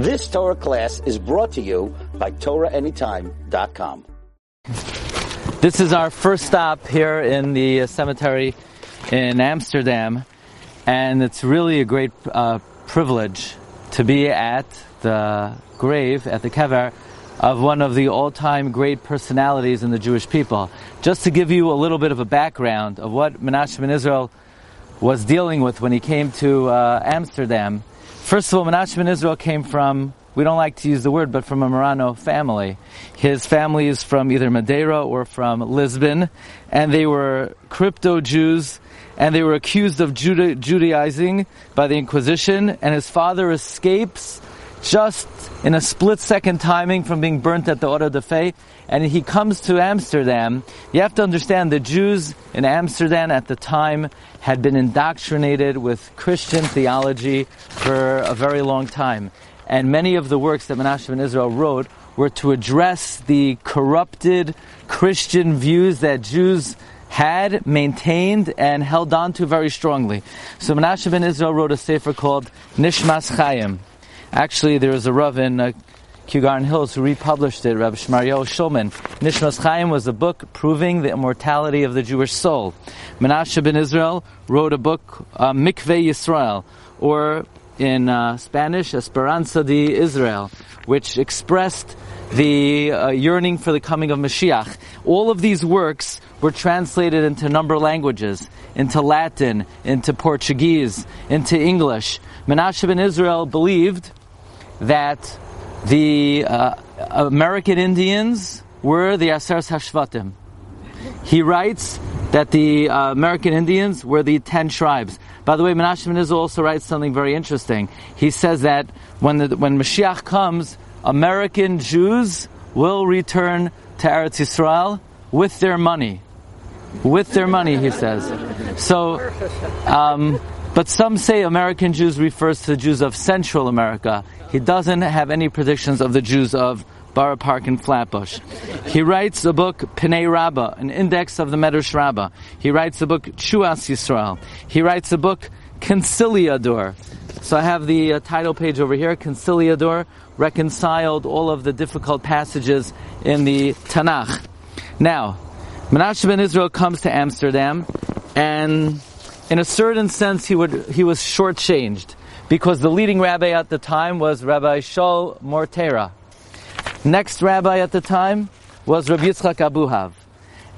This Torah class is brought to you by TorahAnytime.com. This is our first stop here in the cemetery in Amsterdam, and it's really a great uh, privilege to be at the grave, at the kever, of one of the all-time great personalities in the Jewish people. Just to give you a little bit of a background of what Menachem ben Israel was dealing with when he came to uh, Amsterdam. First of all, Menachem ben Israel came from, we don't like to use the word, but from a Marrano family. His family is from either Madeira or from Lisbon, and they were crypto Jews, and they were accused of Juda- Judaizing by the Inquisition, and his father escapes just in a split second timing from being burnt at the Auto de Fe, and he comes to Amsterdam. You have to understand the Jews in Amsterdam at the time had been indoctrinated with Christian theology for a very long time. And many of the works that Menachem ben Israel wrote were to address the corrupted Christian views that Jews had maintained and held on to very strongly. So Menachem ben Israel wrote a sefer called Nishmas Chaim. Actually, there was a Rav in uh, Kew Gardens Hills who republished it, Rabbi Shmaryo Shulman. Nishmas Chaim was a book proving the immortality of the Jewish soul. Menashe ben Israel wrote a book, uh, Mikveh Yisrael, or in uh, Spanish, Esperanza de Israel, which expressed the uh, yearning for the coming of Mashiach. All of these works were translated into a number of languages, into Latin, into Portuguese, into English. Menashe ben Israel believed that the uh, American Indians were the Aseres Hashvatim. He writes that the uh, American Indians were the ten tribes. By the way, Menachem Israel also writes something very interesting. He says that when the, when Mashiach comes, American Jews will return to Eretz Yisrael with their money. With their money, he says. So, um, but some say American Jews refers to the Jews of Central America. He doesn't have any predictions of the Jews of Borough Park and Flatbush. He writes a book, Pnei Rabbah, an index of the Medrash Rabbah. He writes a book, Chuas Yisrael. He writes a book, Conciliador. So I have the uh, title page over here, Conciliador, reconciled all of the difficult passages in the Tanakh. Now, Menachem ben Israel comes to Amsterdam, and in a certain sense, he would he was shortchanged because the leading rabbi at the time was Rabbi Shaul Mortera. Next rabbi at the time was Rabbi Yitzchak Abuhav.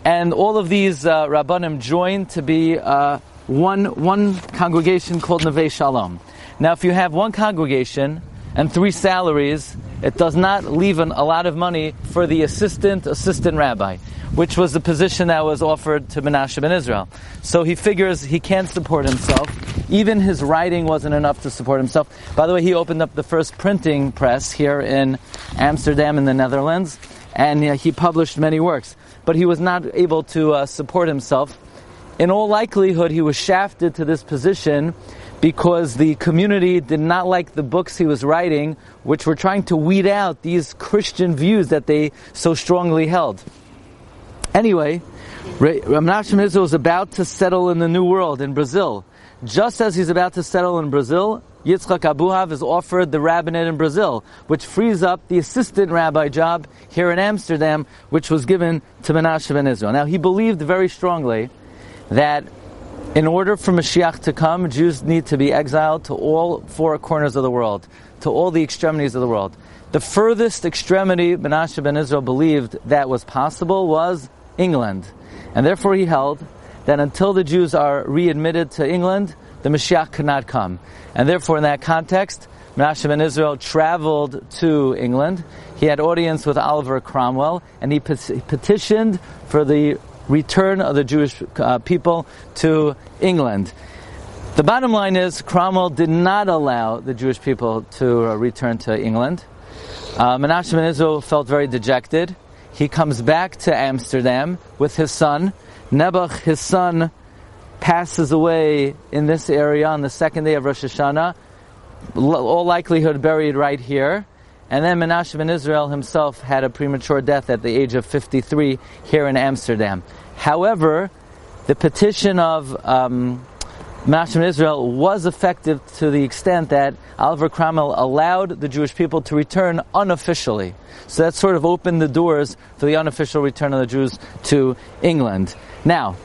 And all of these uh, rabbanim joined to be uh, one, one congregation called Neve Shalom. Now, if you have one congregation and three salaries, it does not leave an, a lot of money for the assistant assistant rabbi, which was the position that was offered to Menashe ben Israel. So he figures he can't support himself. Even his writing wasn't enough to support himself. By the way, he opened up the first printing press here in Amsterdam in the Netherlands, and he published many works. But he was not able to uh, support himself. In all likelihood, he was shafted to this position because the community did not like the books he was writing, which were trying to weed out these Christian views that they so strongly held. Anyway, Menachem Israel was about to settle in the New World in Brazil. Just as he's about to settle in Brazil, Yitzchak Abuhav is offered the rabbinate in Brazil, which frees up the assistant rabbi job here in Amsterdam, which was given to Menachem ben Israel. Now, he believed very strongly that in order for Mashiach to come, Jews need to be exiled to all four corners of the world, to all the extremities of the world. The furthest extremity Menashe ben Israel believed that was possible was England. And therefore he held that until the Jews are readmitted to England, the Mashiach could not come. And therefore in that context, Menashe ben Israel traveled to England. He had audience with Oliver Cromwell, and he petitioned for the return of the Jewish uh, people to England. The bottom line is Cromwell did not allow the Jewish people to uh, return to England. Uh, Menachem ben Israel felt very dejected. He comes back to Amsterdam with his son. Nebuch, his son, passes away in this area on the second day of Rosh Hashanah. All likelihood buried right here. And then Menachem ben Israel himself had a premature death at the age of 53 here in Amsterdam. However, the petition of um, Menachem ben Israel was effective to the extent that Oliver Cromwell allowed the Jewish people to return unofficially. So that sort of opened the doors for the unofficial return of the Jews to England. Now,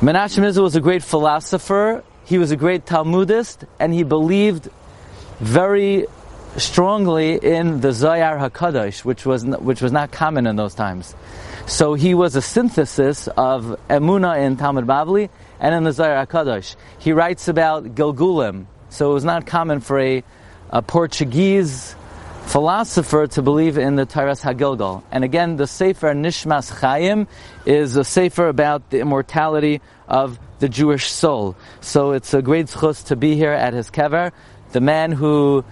Menachem Israel was a great philosopher, he was a great Talmudist, and he believed very strongly in the Zohar HaKadosh, which was which was not common in those times. So he was a synthesis of Emuna in Talmud Bavli and in the Zohar HaKadosh. He writes about Gilgulim, so it was not common for a, a Portuguese philosopher to believe in the Taras HaGilgal. And again, the Sefer Nishmas Chaim is a Sefer about the immortality of the Jewish soul. So it's a great zchus to be here at his kever. The man who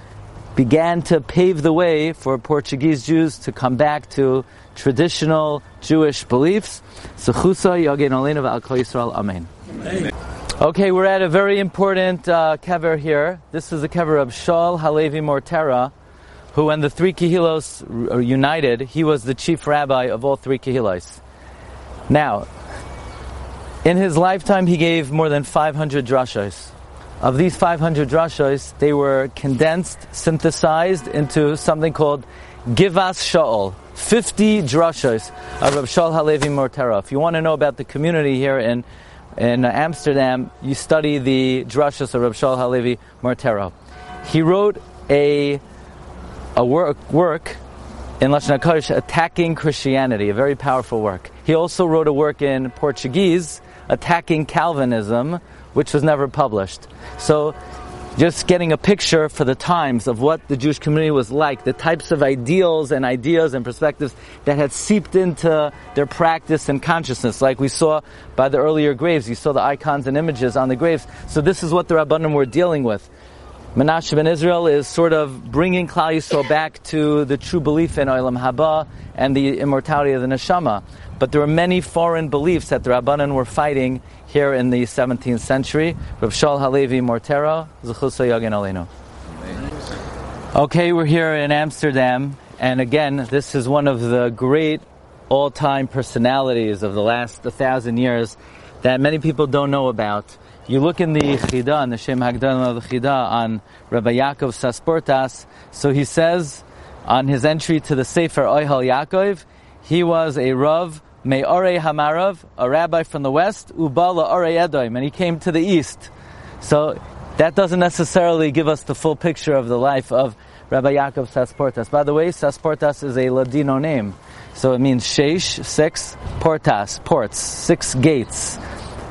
began to pave the way for Portuguese Jews to come back to traditional Jewish beliefs. Zechusa Yagin Olinu Al Yisrael. Amen. Okay, we're at a very important uh, kever here. This is the kever of Shaul Halevi Mortera, who, when the three Kehilos united, he was the chief rabbi of all three Kehilos. Now, in his lifetime, he gave more than 500 drashos. Of these 500 drashos, they were condensed, synthesized into something called Givas Shaul. 50 drashos of Rav Shaul Halevi Mortera. If you want to know about the community here in in Amsterdam, you study the drashas of Rav Shaul Halevi Mortera. He wrote a a work work in Lashon Hakodesh attacking Christianity, a very powerful work. He also wrote a work in Portuguese attacking Calvinism, which was never published. So just getting a picture for the times of what the Jewish community was like, the types of ideals and ideas and perspectives that had seeped into their practice and consciousness, like we saw by the earlier graves. You saw the icons and images on the graves. So this is what the Rabbanim were dealing with. Menachem ben Israel is sort of bringing Klal Yisrael back to the true belief in Olam Haba and the immortality of the neshama. But there were many foreign beliefs that the Rabbanan were fighting here in the 17th century. Rav Shaul Halevi Mortera, Zechusa Yagin Alenu. Okay, we're here in Amsterdam, and again, this is one of the great all-time personalities of the last 1,000 years that many people don't know about. You look in the Chida, in the Shem Hagdan of the Chida, on Rabbi Yaakov Sasportas, so he says on his entry to the Sefer Oihal Yaakov, he was a Rav Me'ore Hamarav, a rabbi from the west, Ubala Ore Edoim, and he came to the east. So that doesn't necessarily give us the full picture of the life of Rabbi Yaakov Sasportas. By the way, Sasportas is a Ladino name. So it means Sheish, six, Portas, ports, six gates.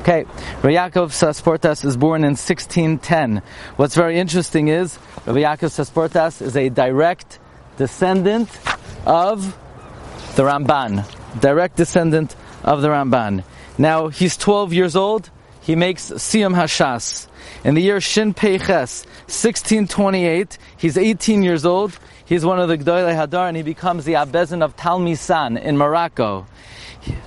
Okay, Rabbi Yaakov Sasportas is born in 1610. What's very interesting is Rabbi Yaakov Sasportas is a direct descendant of the Ramban direct descendant of the Ramban. Now he's 12 years old. He makes Siyam Hashas. In the year Shin Peiches, 1628, he's 18 years old. He's one of the Gdoile Hadar, and he becomes the Abbezin of Talmisan in Morocco.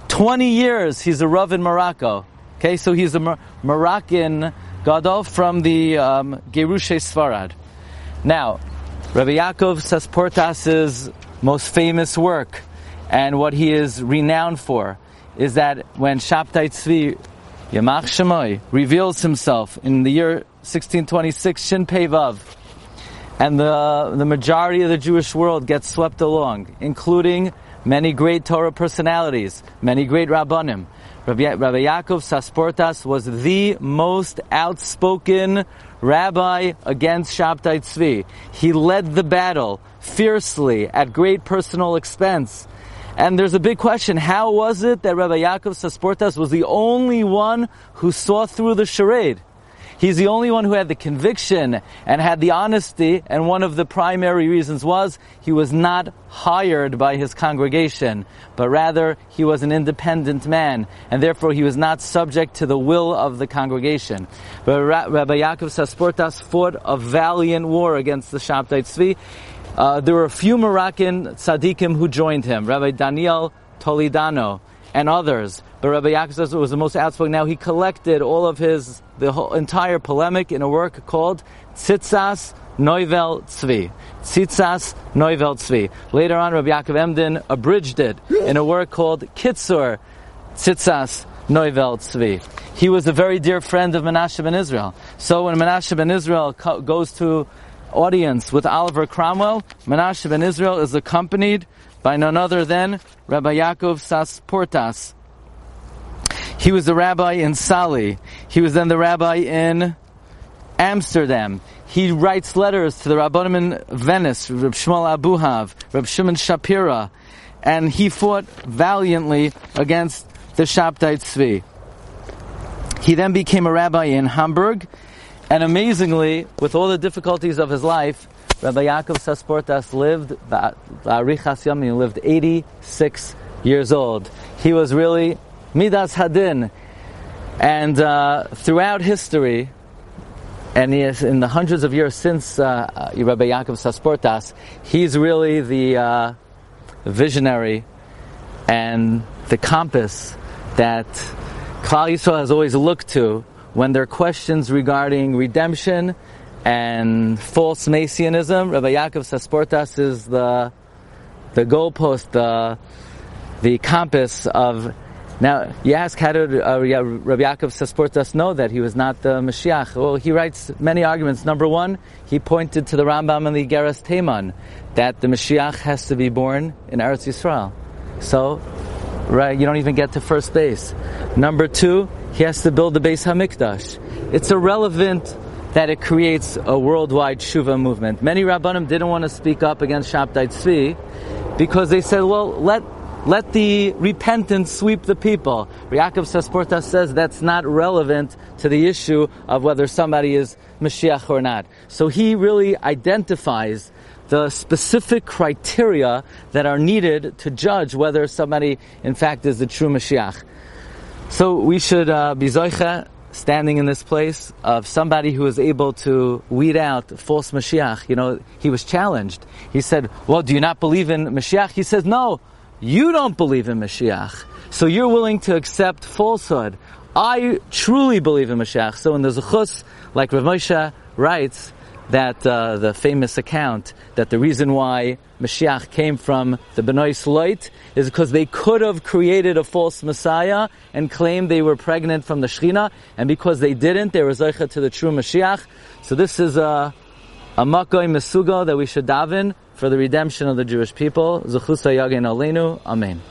20 years he's a Rav in Morocco. Okay, so he's a Mor- Moroccan Gadol from the um, Gerushe Sfarad. Now, Rabbi Yaakov Sasportas' most famous work and what he is renowned for is that when Shabtai Tzvi Yamach Shemoy reveals himself in the year 1626 Shin Pevav, and the, the majority of the Jewish world gets swept along, including many great Torah personalities, many great Rabbanim. Rabbi, Rabbi Yaakov Sasportas was the most outspoken rabbi against Shabtai Tzvi. He led the battle fiercely at great personal expense and there's a big question, how was it that Rabbi Yaakov Sasportas was the only one who saw through the charade? He's the only one who had the conviction and had the honesty, and one of the primary reasons was he was not hired by his congregation, but rather he was an independent man, and therefore he was not subject to the will of the congregation. But Rabbi Yaakov Sasportas fought a valiant war against the Shabtai Tzvi. Uh, there were a few Moroccan tzaddikim who joined him, Rabbi Daniel Toledano and others. But Rabbi Yaakov was the most outspoken. Now he collected all of his, the whole entire polemic in a work called Tzitzas Neuvel Tzvi. Tzitzas Neuvel Tzvi. Later on, Rabbi Yaakov Emden abridged it in a work called Kitzur Tzitzas Neuvel Tzvi. He was a very dear friend of Menashe ben Israel. So when Menashe ben Israel co- goes to audience with Oliver Cromwell, Menashe ben Israel is accompanied by none other than Rabbi Yaakov Sasportas. He was the rabbi in Sali. He was then the rabbi in Amsterdam. He writes letters to the Rabbanim in Venice, Reb Shmuel Abuhav, Reb Shimon Shapira, and he fought valiantly against the Shabtai Tzvi. He then became a rabbi in Hamburg, and amazingly, with all the difficulties of his life, Rabbi Yaakov Sasportas lived, he lived 86 years old. He was really Midas Hadin. And uh, throughout history, and he is in the hundreds of years since uh, Rabbi Yaakov Sasportas, he's really the uh, visionary and the compass that Klal Yisrael has always looked to when there are questions regarding redemption and false messianism. Rabbi Yaakov Sasportas is the the goalpost, the the compass of now, you ask how did uh, Rabbi Yaakov Sasportas know that he was not the Mashiach? Well, he writes many arguments. Number one, he pointed to the Rambam and the Geras Teman that the Mashiach has to be born in Eretz Yisrael. So, right, you don't even get to first base. Number two, he has to build the Beis Hamikdash. It's irrelevant that it creates a worldwide Shuva movement. Many Rabbanim didn't want to speak up against Shabtai Tzvi because they said, well, let let the repentance sweep the people. Yaakov Sasporta says that's not relevant to the issue of whether somebody is Mashiach or not. So he really identifies the specific criteria that are needed to judge whether somebody, in fact, is the true Mashiach. So we should uh, be zoicha, standing in this place, of somebody who is able to weed out false Mashiach. You know, he was challenged. He said, well, do you not believe in Mashiach? He says, no, you don't believe in Mashiach, so you're willing to accept falsehood. I truly believe in Mashiach. So in the Zechus, like Rav Moshe writes, that uh, the famous account that the reason why Mashiach came from the Benoy Sloit is because they could have created a false Messiah and claimed they were pregnant from the Shechina, and because they didn't, they were Zeicha to the true Mashiach. So this is a, a Makoy Mesugo that we should daven for the redemption of the Jewish people. Zechusa Yagen Aleinu. Amen.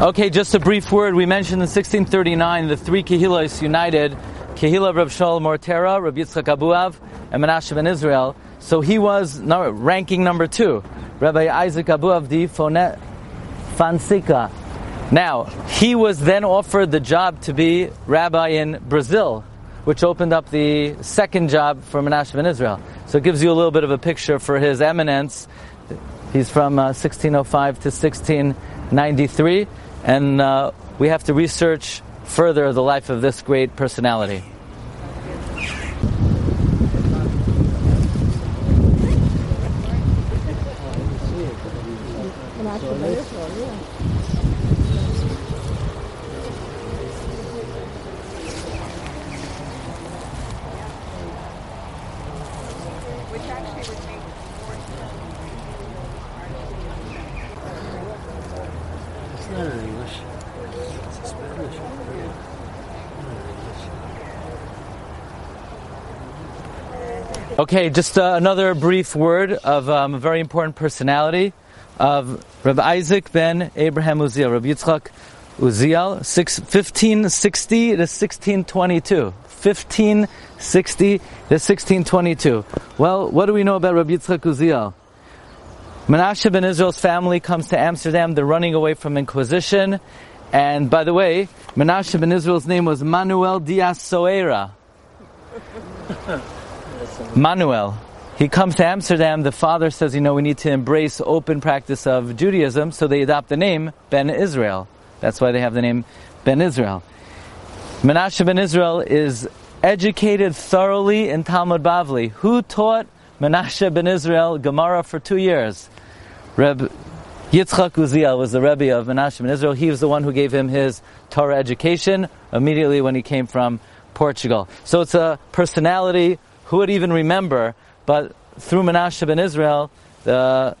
Okay, just a brief word. We mentioned in 1639 the three Kehilas united. Kehila Rab Shaul Mortera, Rab Yitzchak Abuhav, and Menashe ben Israel. So he was ranking number two. Rabbi Isaac Abu di Fonet Fonseca. Now, he was then offered the job to be rabbi in Brazil, which opened up the second job for Menashe in Israel. So it gives you a little bit of a picture for his eminence. He's from uh, 1605 to 1693, and uh, we have to research further the life of this great personality. Okay, just uh, another brief word of um, a very important personality of Rabbi Isaac ben Abraham Uziel, Rabbi Yitzchak Uziel, 1560 to 1622. 1560 to 1622. Well, what do we know about Rabbi Yitzchak Uziel? Menashe ben Israel's family comes to Amsterdam. They're running away from Inquisition. And by the way, Menashe ben Israel's name was Manuel Diaz Soera. Manuel. He comes to Amsterdam. The father says, you know, we need to embrace open practice of Judaism, so they adopt the name Ben Israel. That's why they have the name Ben Israel. Menashe ben Israel is educated thoroughly in Talmud Bavli. Who taught Menashe ben Israel Gemara for two years? Reb Yitzchak Uziel was the Rebbe of Menashe ben Israel. He was the one who gave him his Torah education immediately when he came from Portugal. So it's a personality who would even remember? But through Menashe ben Israel, the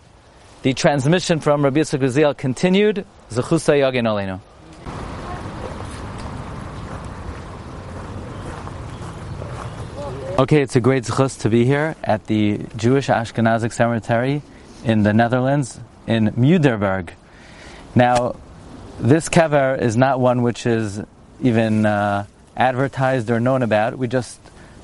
the transmission from Rabbi Yitzchak Uziel continued. Zechusa Yagin Aleinu. Okay, it's a great zechus to be here at the Jewish Ashkenazic Cemetery in the Netherlands in Muiderberg. Now, this kever is not one which is even uh, advertised or known about. We just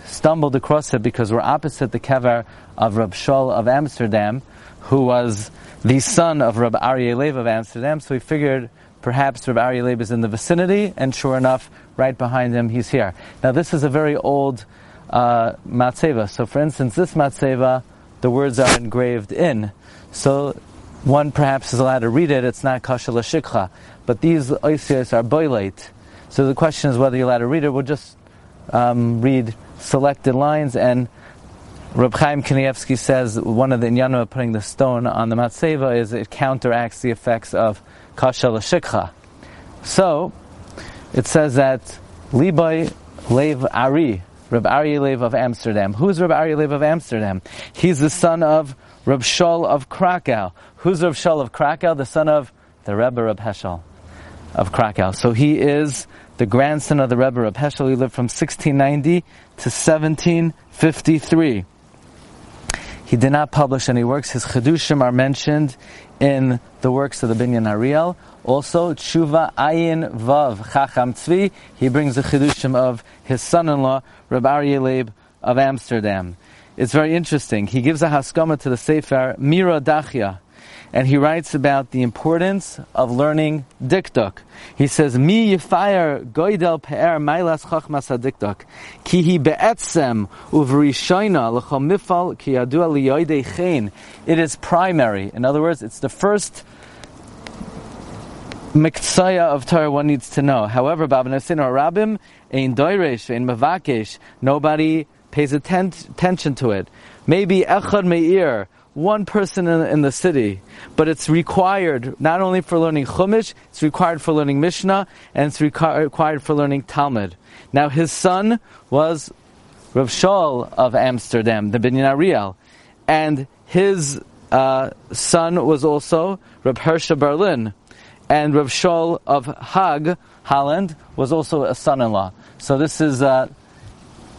stumbled across it because we're opposite the kever of Rab Shol of Amsterdam, who was the son of Rab Aryeh Leib of Amsterdam. So we figured perhaps Rab Aryeh Leib is in the vicinity, and sure enough, right behind him, he's here. Now, this is a very old uh, matzeva. So, for instance, this matzeva, the words are engraved in. So, one perhaps is allowed to read it. It's not kasha l'shikha, but these oisios are boilate. So the question is whether you're allowed to read it. We'll just um, read selected lines, and Reb Chaim Kanievsky says one of the inyanim of putting the stone on the matzeva is it counteracts the effects of kasha l'shikha. So it says that liboy lev ari Reb Aryeh Lev of Amsterdam. Who's Reb Aryeh Lev of Amsterdam? He's the son of Reb Shol of Krakow. Who's Reb Shol of Krakow? The son of the Rebbe Reb Heschel of Krakow. So he is the grandson of the Rebbe Reb Heschel. He lived from 1690 to 1753. He did not publish any works. His chedushim are mentioned in the works of the Binyan Ariel. Also, Tshuva Ayin Vav Chacham Tzvi, he brings the Chidushim of his son-in-law, Reb Aryeh Leib of Amsterdam. It's very interesting. He gives a haskama to the Sefer Mira Dachya, and he writes about the importance of learning dikduk. He says, "Mi yifayar goydel pe'er mailas chachmas hadikduk, ki hi be'etzem uvrishoina l'chom mifal ki yadua liyoidei chen." It is primary. In other words, it's the first Miktsaya of Torah one needs to know. However, Babanasin or Rabim, ein doiresh, ein mavakesh, nobody pays atten- attention to it. Maybe Echad Meir, one person in, in, the city, but it's required not only for learning Chumash, it's required for learning Mishnah, and it's requ- required for learning Talmud. Now his son was Rav Shaul of Amsterdam, the Binyan Ariel, and his uh, son was also Rav Hersha Berlin, and Rav Shol of Haag, Holland, was also a son-in-law. So this is uh,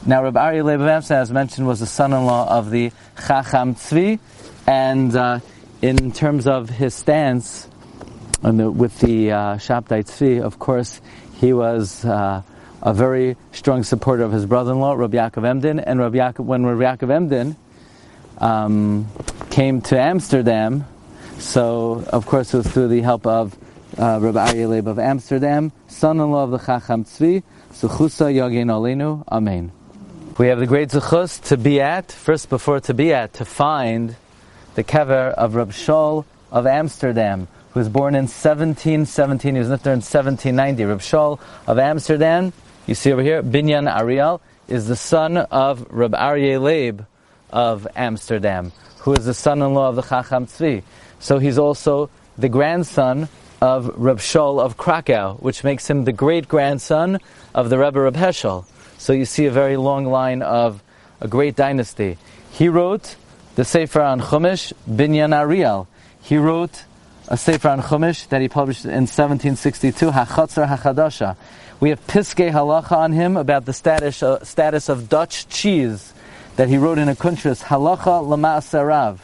now Rav Aryeh Leib of Amsterdam, as mentioned, was the son-in-law of the Chacham Tzvi, and uh, in terms of his stance the, with the uh, Shabtai Tzvi, of course, he was uh, a very strong supporter of his brother-in-law, Rabbi Yaakov Emden, and Rabbi Yaakov, when Rabbi Yaakov Emden um, came to Amsterdam, so of course it was through the help of uh, Rabbi Aryeh Leib of Amsterdam, son-in-law of the Chacham Tzvi, Suchusa Yagin Alenu, Amen. We have the great Zuchus to be at, first before to be at, to find the kever of Rab Shol of Amsterdam, who was born in 1717, he was there in 1790. Rab Shol of Amsterdam, you see over here, Binyan Ariel, is the son of Rab Aryeh Leib of Amsterdam, who is the son-in-law of the Chacham Tzvi. So he's also the grandson of Reb Shol of Krakow, which makes him the great grandson of the Rebbe Reb Heschel. So you see a very long line of a great dynasty. He wrote the Sefer on Chumash, Binyan Ariel. He wrote a Sefer on Chumash that he published in 1762, Hachatzar Hachadasha. We have Piskei Halacha on him about the status, uh, status of Dutch cheese that he wrote in a kuntras, Halacha Lama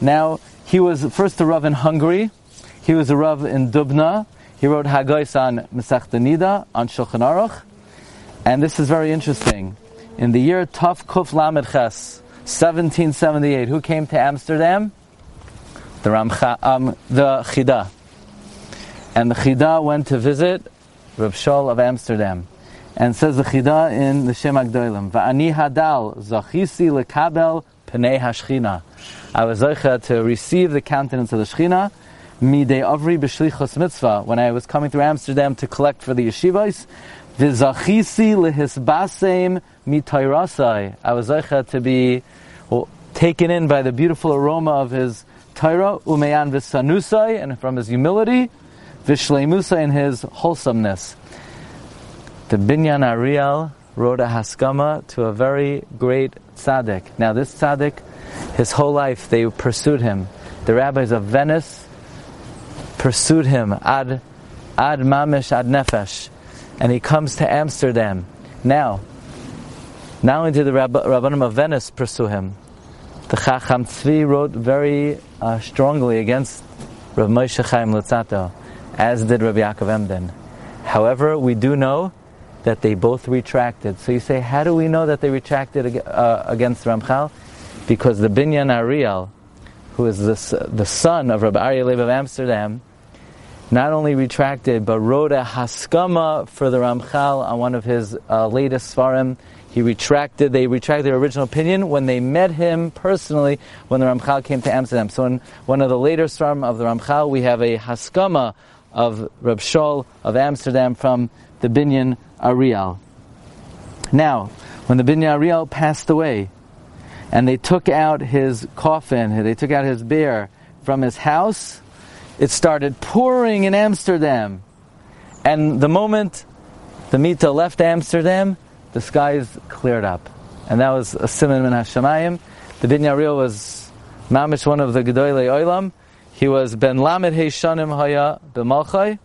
Now, he was first a Rav in Hungary, he was a Rav in Dubna. He wrote Hagos on Masech Nida, on Shulchan Aruch. And this is very interesting. In the year Taf Kuf Lamed Ches, 1778, who came to Amsterdam? The Ramcha, um, the Chida. And the Chida went to visit Reb Shol of Amsterdam. And says the Chida in the Shem Agdoilim, Va'ani hadal zachisi lekabel pnei hashchina. I was zeicha to receive the countenance of the Shechina, midei avri b'shlichos mitzvah, when I was coming through Amsterdam to collect for the yeshivas, v'zachisi lehisbasem mitayrasai. I was zeicha to be well, taken in by the beautiful aroma of his Torah, umeyan v'sanusai, and from his humility, v'shleimusai, and his wholesomeness. The Binyan Ariel wrote a haskama to a very great tzaddik. Now this tzaddik, his whole life they pursued him. The rabbis of Venice pursued him ad ad mamish ad nefesh, and he comes to Amsterdam. Now, Not only did the Rabb- Rabbanim of Venice pursue him, the Chacham Tzvi wrote very uh, strongly against Rav Moshe Chaim Luzzatto, as did Rav Yaakov Emden. However, we do know that they both retracted. So you say, how do we know that they retracted uh, against Ramchal? Because the Binyan Ariel, who is the, the son of Rabbi Aryeh Leib of Amsterdam, not only retracted, but wrote a haskama for the Ramchal on one of his uh, latest svarim. He retracted, they retracted their original opinion when they met him personally when the Ramchal came to Amsterdam. So in one of the later svarim of the Ramchal, we have a haskama of Reb Shol of Amsterdam from the Binyan Ariel. Now, when the Binyan Ariel passed away, and they took out his coffin, they took out his bier from his house, it started pouring in Amsterdam. And the moment the Mita left Amsterdam, the skies cleared up. And that was a simon min Hashemayim. The Binyan Ariel was mamish one of the Gedolei Olam. He was ben lamed heishanim haya b'malchai,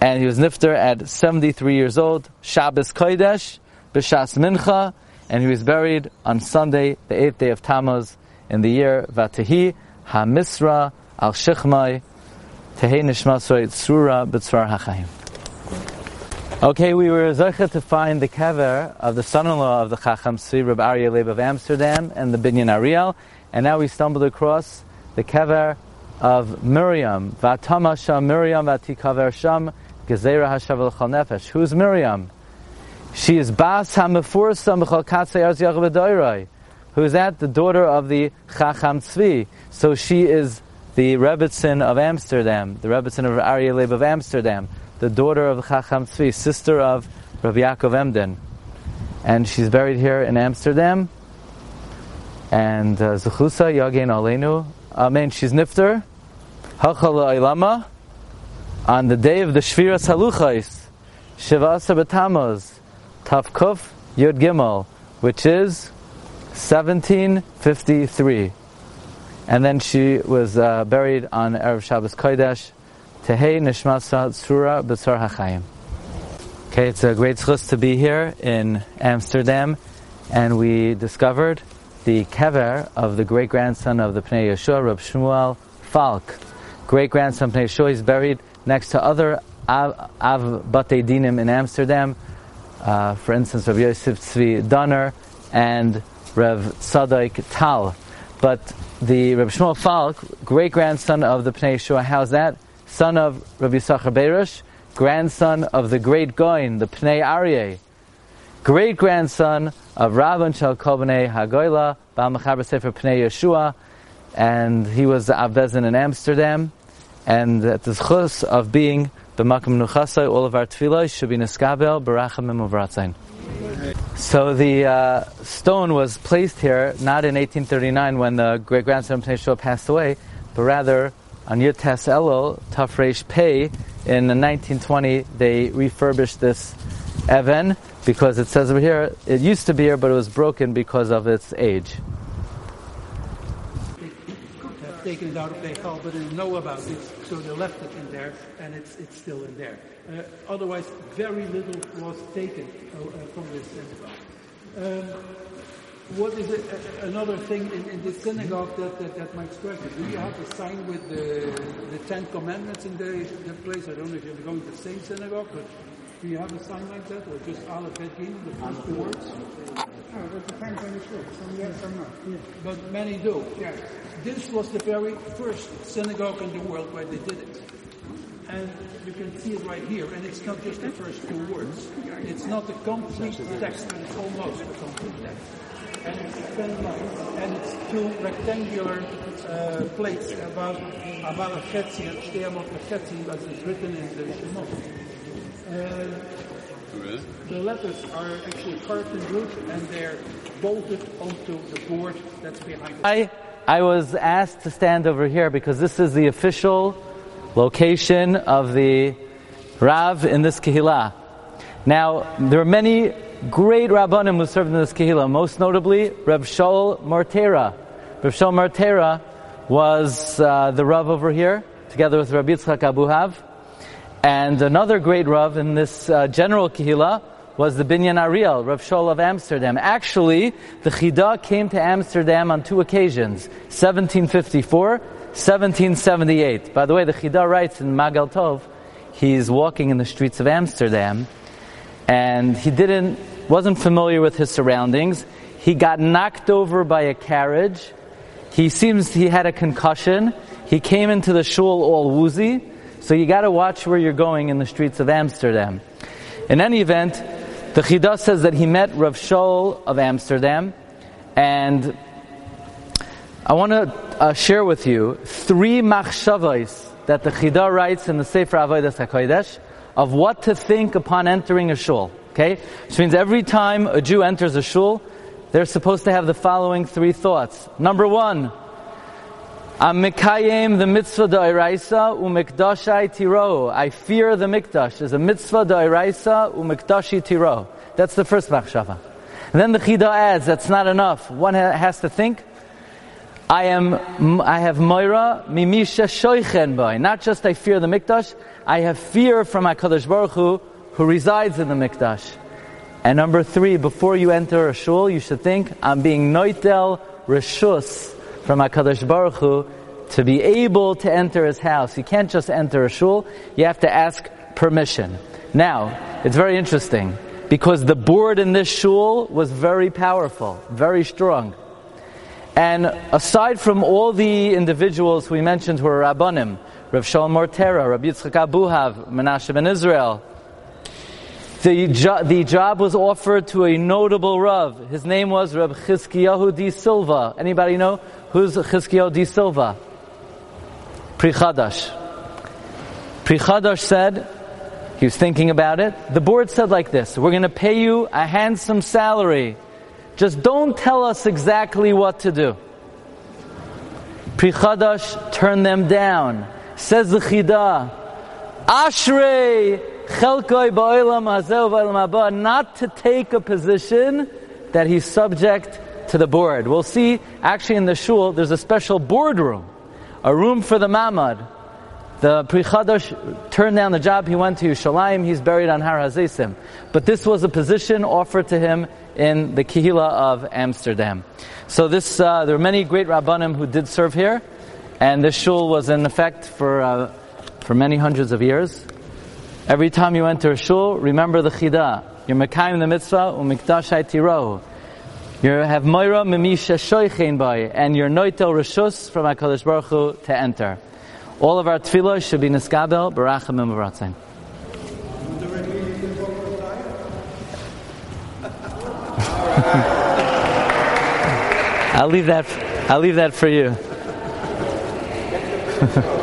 and he was nifter at 73 years old, Shabbos Kodesh, B'Shas Mincha, and he was buried on Sunday, the 8th day of Tammuz, in the year Vatahi HaMisra Al Shechmai Tehei Nishmasoi Tzura B'Tzvar HaChaim. Okay, we were zeicha to find the kever of the son-in-law of the Chacham Tzvi, Reb Aryeh Leib of Amsterdam, and the Binyan Ariel, and now we stumbled across the kever of Miriam, Vatama Sham Miriam Vatikaver Sham Gezerah Hashavel Nefesh. Who's Miriam? She is Bas HaMefursam B'chol Katzei Arz Yachv Who is that? The daughter of the Chacham Tzvi. So she is the Rebbitzin of Amsterdam, the Rebbitzin of Aryeh Leib of Amsterdam, the daughter of the Chacham Tzvi, sister of Rav Yaakov Emden. And she's buried here in Amsterdam. And uh, Zechusa Yagein Aleinu. Amen. She's Nifter. Hachala Ilama on the day of the Shviras Haluchais, Shivasa B'Tamuz, Tafkuf Yud Gimel, which is 1753. And then she was uh, buried on Erev Shabbos Kodesh, Tehei Nishmasa Tzura B'Tzar HaChaim. Okay, it's a great chus to be here in Amsterdam, and we discovered the kever of the great grandson of the Pnei Yeshua, Rab Shmuel Falk. Great grandson Pnei Yeshua is buried next to other Av, Av Bate Dinim in Amsterdam, uh, for instance, Rav Yosef Tzvi Donner and Rav Tzadok Tal. But the Rav Shmuel Falk, great grandson of the Pnei Yeshua, how's that? Son of Rabbi Yisachar Berush, grandson of the great Goin, the Pnei Aryeh, great grandson of Rabban Shal Kobnei Hagoyla, Baal Mechaber Sefer Pnei Yeshua, and he was the Avbezin in Amsterdam and at the chus of being b'makam nuchasai, all of our tefillah should be neskabel barachamim uvratzain. So the uh, stone was placed here not in 1839 when the great grandson of Pnei passed away, but rather on Yirtes Elul Tafresh Pei in 1920 they refurbished this Evan because it says over here it used to be here but it was broken because of its age They Have taken it out of hall, but didn't know about it, so they left it in there, and it's, it's still in there. Uh, otherwise, very little was taken uh, uh from this synagogue. Um, what is it, uh, another thing in, in the synagogue that, that, that, might strike you? Do you have a sign with the, the Ten Commandments in the, the place? I don't know if you're going to the same synagogue, but do you have a sign like that, or just Aleph Bet Gimel, the first two words? No, it depends on the school. Some yes, some not. Yeah. But many do. Yes. This was the very first synagogue in the world where they did it. And you can see it right here, and it's not just the first two words. It's not the complete text, but it's almost the complete text. And it's ten lines, and it's two rectangular uh, plates about about a chetzi, and stem of a chetzi, as is written in the Shemot. Uh, the letters are actually carved in wood, and they're bolted onto the board that's behind it. I was asked to stand over here because this is the official location of the Rav in this Kehillah. Now, there are many great Rabbanim who served in this Kehillah, most notably Reb Shaul Mortera. Reb Shaul Mortera was uh, the Rav over here, together with Rabbi Yitzchak Abuhav. And another great Rav in this uh, general Kehillah was the Binyan Ariel, Rav Shaul of Amsterdam. Actually, the Chida came to Amsterdam on two occasions, 1754, 1778. By the way, the Chida writes in Magal Tov, he's walking in the streets of Amsterdam, and he didn't, wasn't familiar with his surroundings. He got knocked over by a carriage. He seems he had a concussion. He came into the shul all woozy. So you got to watch where you're going in the streets of Amsterdam. In any event, the Chida says that he met Rav Shaul of Amsterdam, and I want to uh, share with you three machshavos that the Chida writes in the Sefer Avodas HaKodesh of what to think upon entering a shul. Okay, which means every time a Jew enters a shul, they're supposed to have the following three thoughts. Number one, I'm Mikayim the mitzvah da'iraisa umikdashai tiro. I fear the mikdash. There's a mitzvah da'iraisa umikdashi tiro. That's the first machshava. Then the chida adds, that's not enough. One has to think, I am, I have moira mimisha shoichen boy. Not just I fear the mikdash, I have fear from HaKadosh Baruch Hu, who resides in the mikdash. And number three, before you enter a shul, you should think, I'm being noitel reshus from HaKadosh Baruch Hu to be able to enter his house. You can't just enter a shul, you have to ask permission. Now, it's very interesting because the board in this shul was very powerful, very strong. And aside from all the individuals we mentioned who were Rabbanim, Rav Shalom Mortera, Rav Yitzchak Abuhav, Menashe ben Israel, the, jo- the job was offered to a notable Rav. His name was Rav Chizkiyahu di Silva. Anybody know who's Chizkiyahu di Silva? Pri Chadash. Pri Chadash said, he was thinking about it. The board said like this, we're going to pay you a handsome salary. Just don't tell us exactly what to do. Pri Chadash turned them down. Says the Chida, Ashrei not to take a position that he's subject to the board. We'll see, actually in the shul, there's a special boardroom, a room for the mamad. The Pri Chadash turned down the job, he went to Yerushalayim, he's buried on Har Hazesim. But this was a position offered to him in the Kehila of Amsterdam. So this, uh, there were many great Rabbanim who did serve here, and this shul was in effect for, uh, for many hundreds of years. Every time you enter a shul, remember the chida. You're mekayim the mitzvah, umikdashai tiro. You have moira mimisha shoichein by, and you're noitel rishus from HaKadosh Baruch Hu to enter. All of our tefillah should be niskabel, barachim and I'll leave that. I'll leave that for you.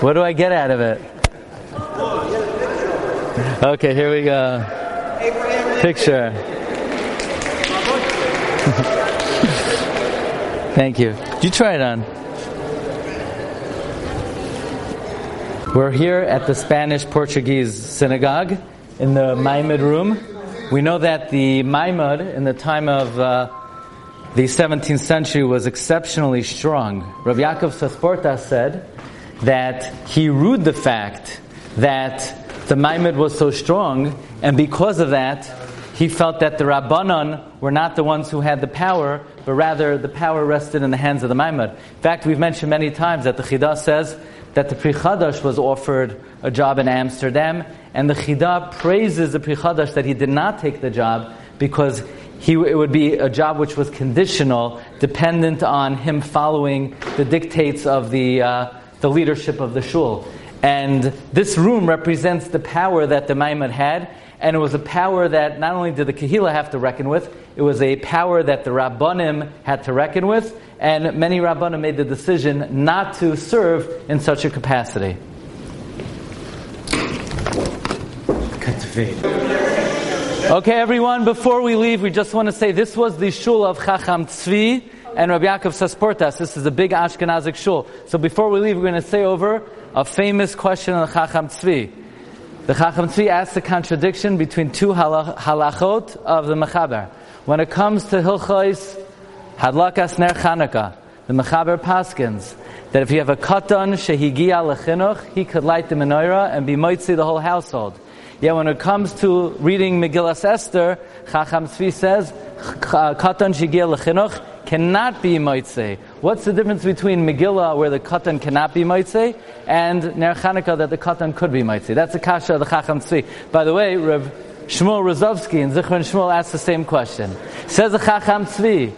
what do I get out of it? Okay, here we go. Picture. Thank you. You try it on? We're here at the Spanish Portuguese synagogue in the Maimid room. We know that the Maimad in the time of uh, the 17th century was exceptionally strong. Rav Yaakov Sasporta said that he rued the fact that the Maimad was so strong, and because of that, he felt that the Rabbanon were not the ones who had the power, but rather the power rested in the hands of the Maimad. In fact, we've mentioned many times that the Chidah says that the Pri Chadash was offered a job in Amsterdam, and the Chidah praises the Pri Chadash that he did not take the job because he, it would be a job which was conditional, dependent on him following the dictates of the, uh, the leadership of the shul. And this room represents the power that the Maimad had, and it was a power that not only did the Kahila have to reckon with, it was a power that the Rabbanim had to reckon with, and many Rabbanim made the decision not to serve in such a capacity. Okay, everyone, before we leave, we just want to say this was the shul of Chacham Tzvi and Rabbi Yaakov Sasportas. This is a big Ashkenazic shul. So before we leave, we're going to say over a famous question of the Chacham Tzvi. The Chacham Tzvi asks the contradiction between two halachot of the Mechaber. When it comes to Hilchos Hadlakas Ner Chanukah, the Mechaber Paskins, that if you have a katan shehigia lechinuch, he could light the menorah and be moitzi the whole household. Yet when it comes to reading Megillas Esther, Chacham Tzvi says, katan shehigia lechinuch cannot be moitzi. What's the difference between Megillah, where the katan cannot be moitzi, and Ner Chanukah, that the katan could be moitzi? That's the kasha of the Chacham Tzvi. By the way, Rav Shmuel Rozovsky in Zichron Shmuel asked the same question. Says the Chacham Tzvi,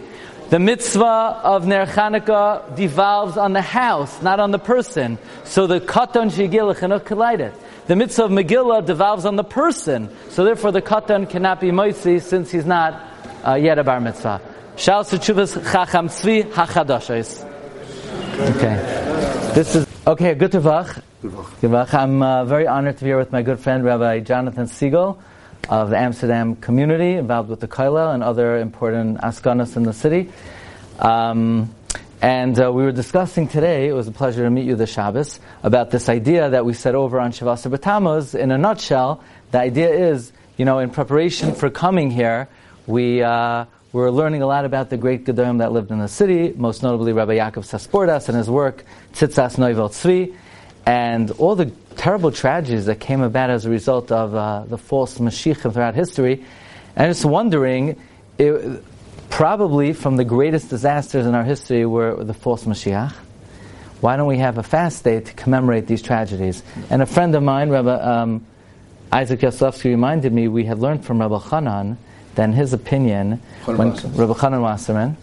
the mitzvah of Ner Chanukah devolves on the house, not on the person. So the katan shigil collide it. The mitzvah of Megillah devolves on the person. So therefore the katan cannot be moitzi since he's not uh, yet a bar mitzvah. Shal Chuvas Chacham Tzvi Hachadashos. Okay. This is, okay, good Tavach. Good I'm uh, very honored to be here with my good friend Rabbi Jonathan Siegel of the Amsterdam community, involved with the Kollel and other important askanas in the city. Um, and uh, we were discussing today, it was a pleasure to meet you this Shabbos, about this idea that we said over on Shavas B'Tammuz. In a nutshell, the idea is, you know, in preparation for coming here, we uh, were learning a lot about the great Gedolim that lived in the city, most notably Rabbi Yaakov Sasportas and his work, Tzitzas Noivel Tzvi, and all the terrible tragedies that came about as a result of uh, the false Mashiach throughout history. And I'm just wondering, it, probably from the greatest disasters in our history were the false Mashiach. Why don't we have a fast day to commemorate these tragedies? And a friend of mine, Rabbi um, Isaac Yosefsky, reminded me we had learned from Rabbi Chanan that in his opinion, when Rabbi Chanan Wasserman,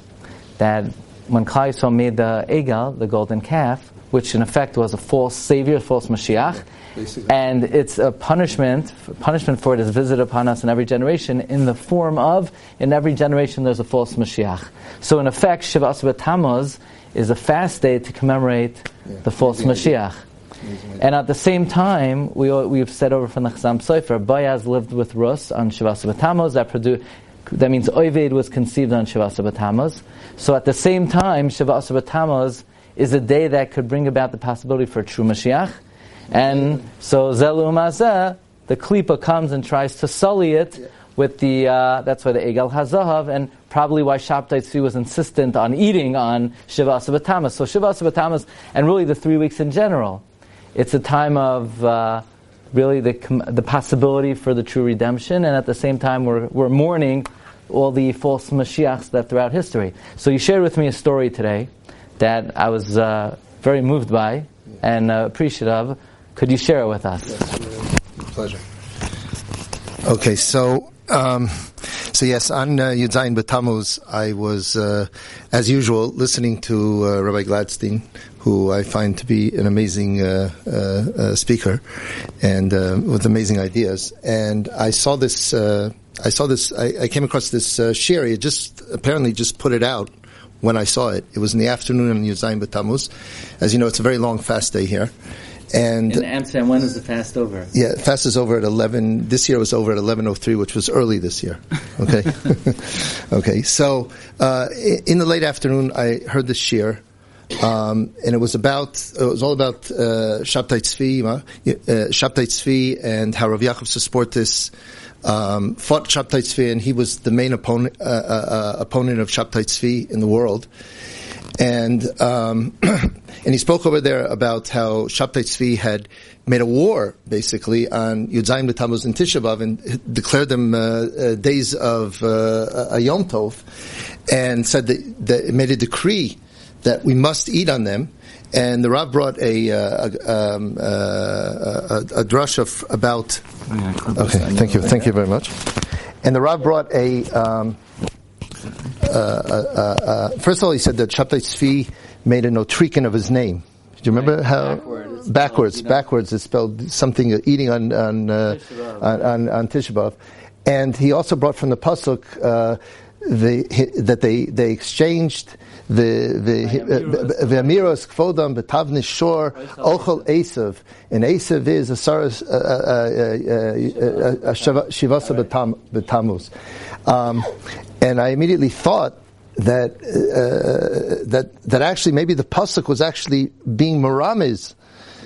that when Klal made the Egel, the golden calf, which in effect was a false savior, false Mashiach. Basically. And it's a punishment, punishment for it is visited upon us in every generation in the form of, in every generation there's a false Mashiach. So in effect, Shiva Tammuz is a fast day to commemorate yeah. the false Mashiach. And at the same time, we, we've said over from the Chasam Sofer, Boaz lived with Rus on Shavasa Tammuz, that produced, that means Oived was conceived on Shavasa Tammuz. So at the same time, Shavasa Tammuz is a day that could bring about the possibility for a true Mashiach. And so Zelu Mazeh, the Klippa comes and tries to sully it with the, uh, that's why the Egel Hazahav, and probably why Shabtai was insistent on eating on Shiva Asabatamas. So Shiva Asabatamas, and really the three weeks in general, it's a time of uh, really the, the possibility for the true redemption, and at the same time we're, we're mourning all the false Mashiachs that throughout history. So you shared with me a story today that I was uh, very moved by and uh, appreciative. Of. Could you share it with us? Yes, pleasure. Okay, so um, so yes, on uh, Yudzayin B'Tammuz, I was, uh, as usual, listening to uh, Rabbi Gladstein, who I find to be an amazing uh, uh, uh speaker and uh, with amazing ideas. And I saw this. I saw this. I, I, came across this uh, shir. He just apparently just put it out when I saw it. It was in the afternoon on Yudzayin B'Tammuz. As you know, it's a very long fast day here. And in Amsterdam, when is the fast over? Yeah, fast is over at eleven. This year was over at eleven oh three, which was early this year. Okay, okay. So uh, in the late afternoon, I heard the shir, um, and it was about it was all about uh, Shabtai Tzvi, uh, Shabtai Tzvi, and how Rav Yaakov Sasportas um, fought Shabtai Tzvi, and he was the main opponent uh, uh, uh opponent of Shabtai Tzvi in the world. And um, and he spoke over there about how Shabtai Tzvi had made a war basically on Yudzayim B'Tammuz and Tisha B'av and declared them uh, uh, days of uh, a Yom Tov, and said that, that it made a decree that we must eat on them. And the Rav brought a uh, a, um, uh, a, a, drush of about. Okay, thank you, thank you very much. And the Rav brought a. Um, uh, uh, uh, first of all, he said that Shabtai Tzvi made a notrikin of his name. Do you remember right. how backwards? Backwards, backwards. It's spelled something uh, eating on on uh, on, on, on Tisha B'av. and he also brought from the pasuk uh, the, that they they exchanged the the the amiros kvodam betavnish shor ochel esav and esav is a saras shivasa betamuz. Um, and I immediately thought that uh, that that actually maybe the pasuk was actually being maramis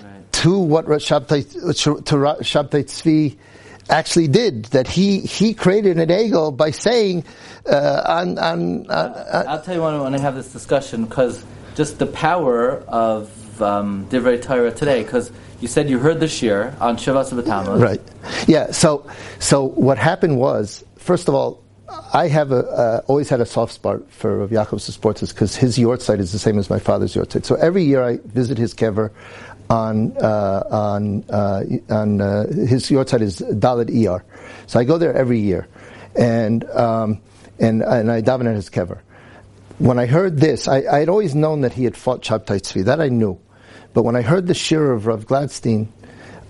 right. to what Shabtai to Shabtai Tzvi actually did. That he he created an ego by saying uh, on, on, on, I'll tell you when, when I have this discussion because just the power of um, Divrei Torah today, because you said you heard the shir on Shavas B'Tammuz. Right. Yeah. So, so what happened was, first of all, I have a, uh, always had a soft spot for Rav Yaakov Sasportas because his yortzeit is the same as my father's yortzeit. So every year I visit his kever on uh, on uh, on uh, his yortzeit is Dalit Er. So I go there every year, and um, and and I daven at his kever. When I heard this, I, I had always known that he had fought Shabtai Tzvi. That I knew. But when I heard the shir of Rav Gladstein,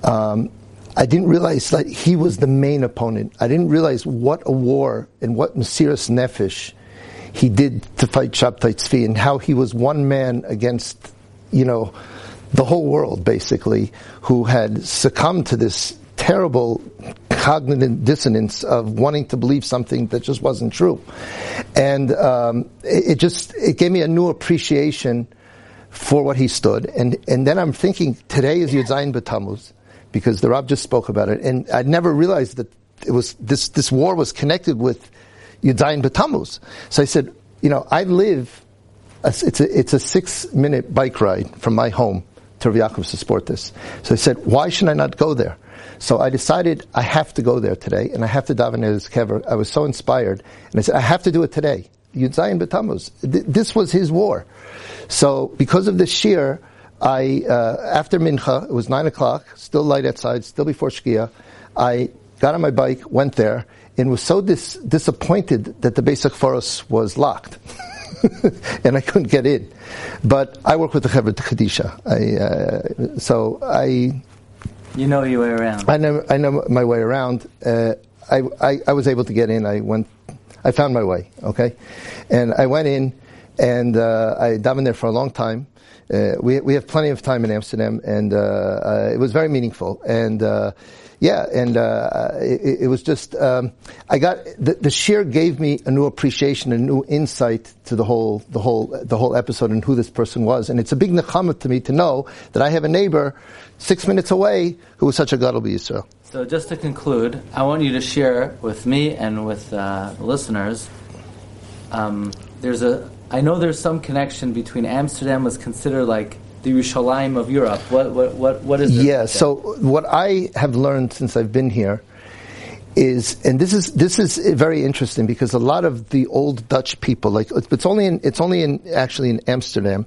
um, I didn't realize that he was the main opponent. I didn't realize what a war and what Mesiras Nefesh he did to fight Shabtai Tzvi and how he was one man against, you know, the whole world basically, who had succumbed to this terrible cognitive dissonance of wanting to believe something that just wasn't true. And um, it, it just it gave me a new appreciation for what he stood. And, and then I'm thinking, today is Yud Zayin B'Tammuz, because the Rab just spoke about it, and I'd never realized that it was, this, this war was connected with Yud Zayin B'Tammuz. So I said, you know, I live, it's a, it's a six minute bike ride from my home to Sasportas. So I said, why should I not go there? So I decided I have to go there today, and I have to daven at his kever. I was so inspired, and I said, I have to do it today. Yud Zayin B'Tammuz. This was his war. So because of this shir, I uh, after mincha, it was nine o'clock, still light outside, still before shkia. I got on my bike, went there, and was so dis- disappointed that the basic forest was locked. and I couldn't get in. But I work with the Chevra Kadisha. I, uh, so I. You know your way around. I know, I know my way around. Uh, I, I, I was able to get in. I went, I found my way, okay? And I went in, and uh, I davened there for a long time. Uh, we we have plenty of time in Amsterdam, and uh, uh it was very meaningful. And uh, yeah, and uh, it, it, was just um, I got the, the shir gave me a new appreciation, a new insight to the whole the whole the whole episode and who this person was. And it's a big nechama to me to know that I have a neighbor six minutes away who was such a gadol Israel. So just to conclude, I want you to share with me and with listeners. Um, there's a I know there's some connection between Amsterdam was considered like the Yerushalayim of Europe. What what what what is? Yeah. So what I have learned since I've been here is, and this is this is very interesting because a lot of the old Dutch people, like it's only in it's only in actually in Amsterdam.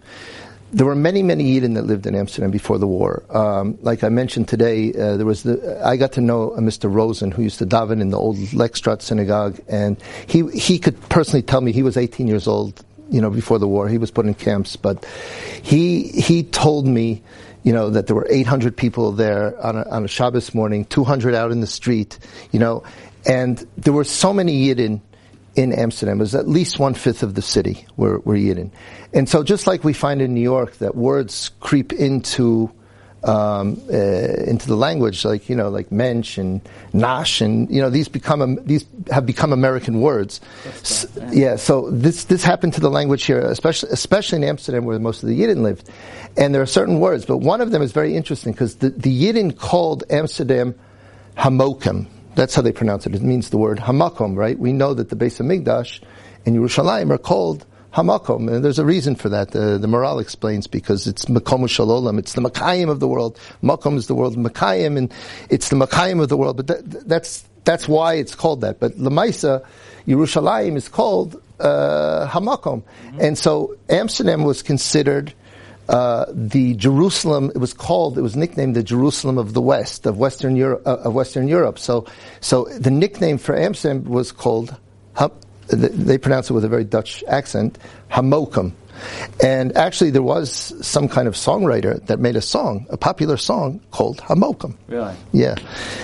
There were many, many Yidden that lived in Amsterdam before the war. Um, like I mentioned today, uh, there was the, I got to know a Mr. Rosen who used to daven in the old Lekstraat synagogue, and he he could personally tell me he was 18 years old you know, before the war. He was put in camps, but he he told me, you know, that there were 800 people there on a, on a Shabbos morning, 200 out in the street, you know, and there were so many Yidden in Amsterdam. It was at least one fifth of the city were, were Yidden. And so just like we find in New York that words creep into um, uh, into the language, like you know, like mensch and nash, and you know, these become um, these have become American words. So, yeah. So this this happened to the language here, especially especially in Amsterdam, where most of the Yidden lived. And there are certain words, but one of them is very interesting because the, the Yidden called Amsterdam Hamokim. That's how they pronounce it. It means the word Hamakom, right? We know that the Beis Hamikdash and Yerushalayim are called Hamakom. And there's a reason for that. The, the Maharal explains because it's Makom Shalolam. It's the Makayim of the world. Makom is the world Makayim, and it's the Makayim of the world. But that, that's that's why it's called that. But Lamaisa, Yerushalayim is called uh, Hamakom, mm-hmm. and so Amsterdam was considered. Uh, the Jerusalem, it was called, it was nicknamed the Jerusalem of the West, of Western Europe, uh, of Western Europe. So, so the nickname for Amsterdam was called they pronounce it with a very Dutch accent, Hamokum. And actually, there was some kind of songwriter that made a song, a popular song called Hamokum. Really? Yeah.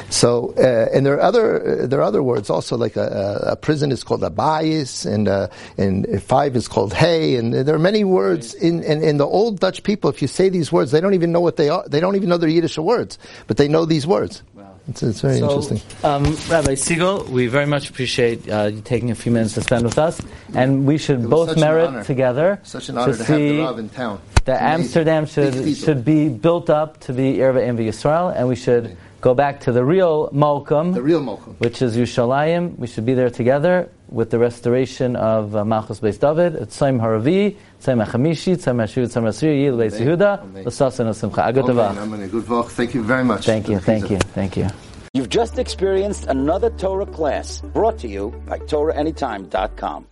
So, uh, and there are other uh, there are other words also, like a, a prison is called abayis, and uh, and five is called hey, and there are many words in, in, in the old Dutch people. If you say these words, they don't even know what they are. They don't even know they're Yiddish words, but they know these words. It's, it's very so, interesting. Um, Rabbi Siegel, we very much appreciate uh, you taking a few minutes to spend with us, and we should both merit together. Such an honor to, to have the Rav in town. That Amsterdam should should be built up to be Erva Envy Yisrael, and we should go back to the real Mokum, The real Mokum. which is Yushalayim. We should be there together with the restoration of uh, Malchus Beis David, Tzaim Haravi, Tzaim HaChamishi, Tzaim HaShiv, Tzaim HaSiri, Yil Beis Yehuda, Amen. L'sasan L'simcha. Agut Amen. Tavach. Amen. Good work. Thank you very much. Thank you, thank you, thank you. You've just experienced another Torah class brought to you by TorahAnytime.com.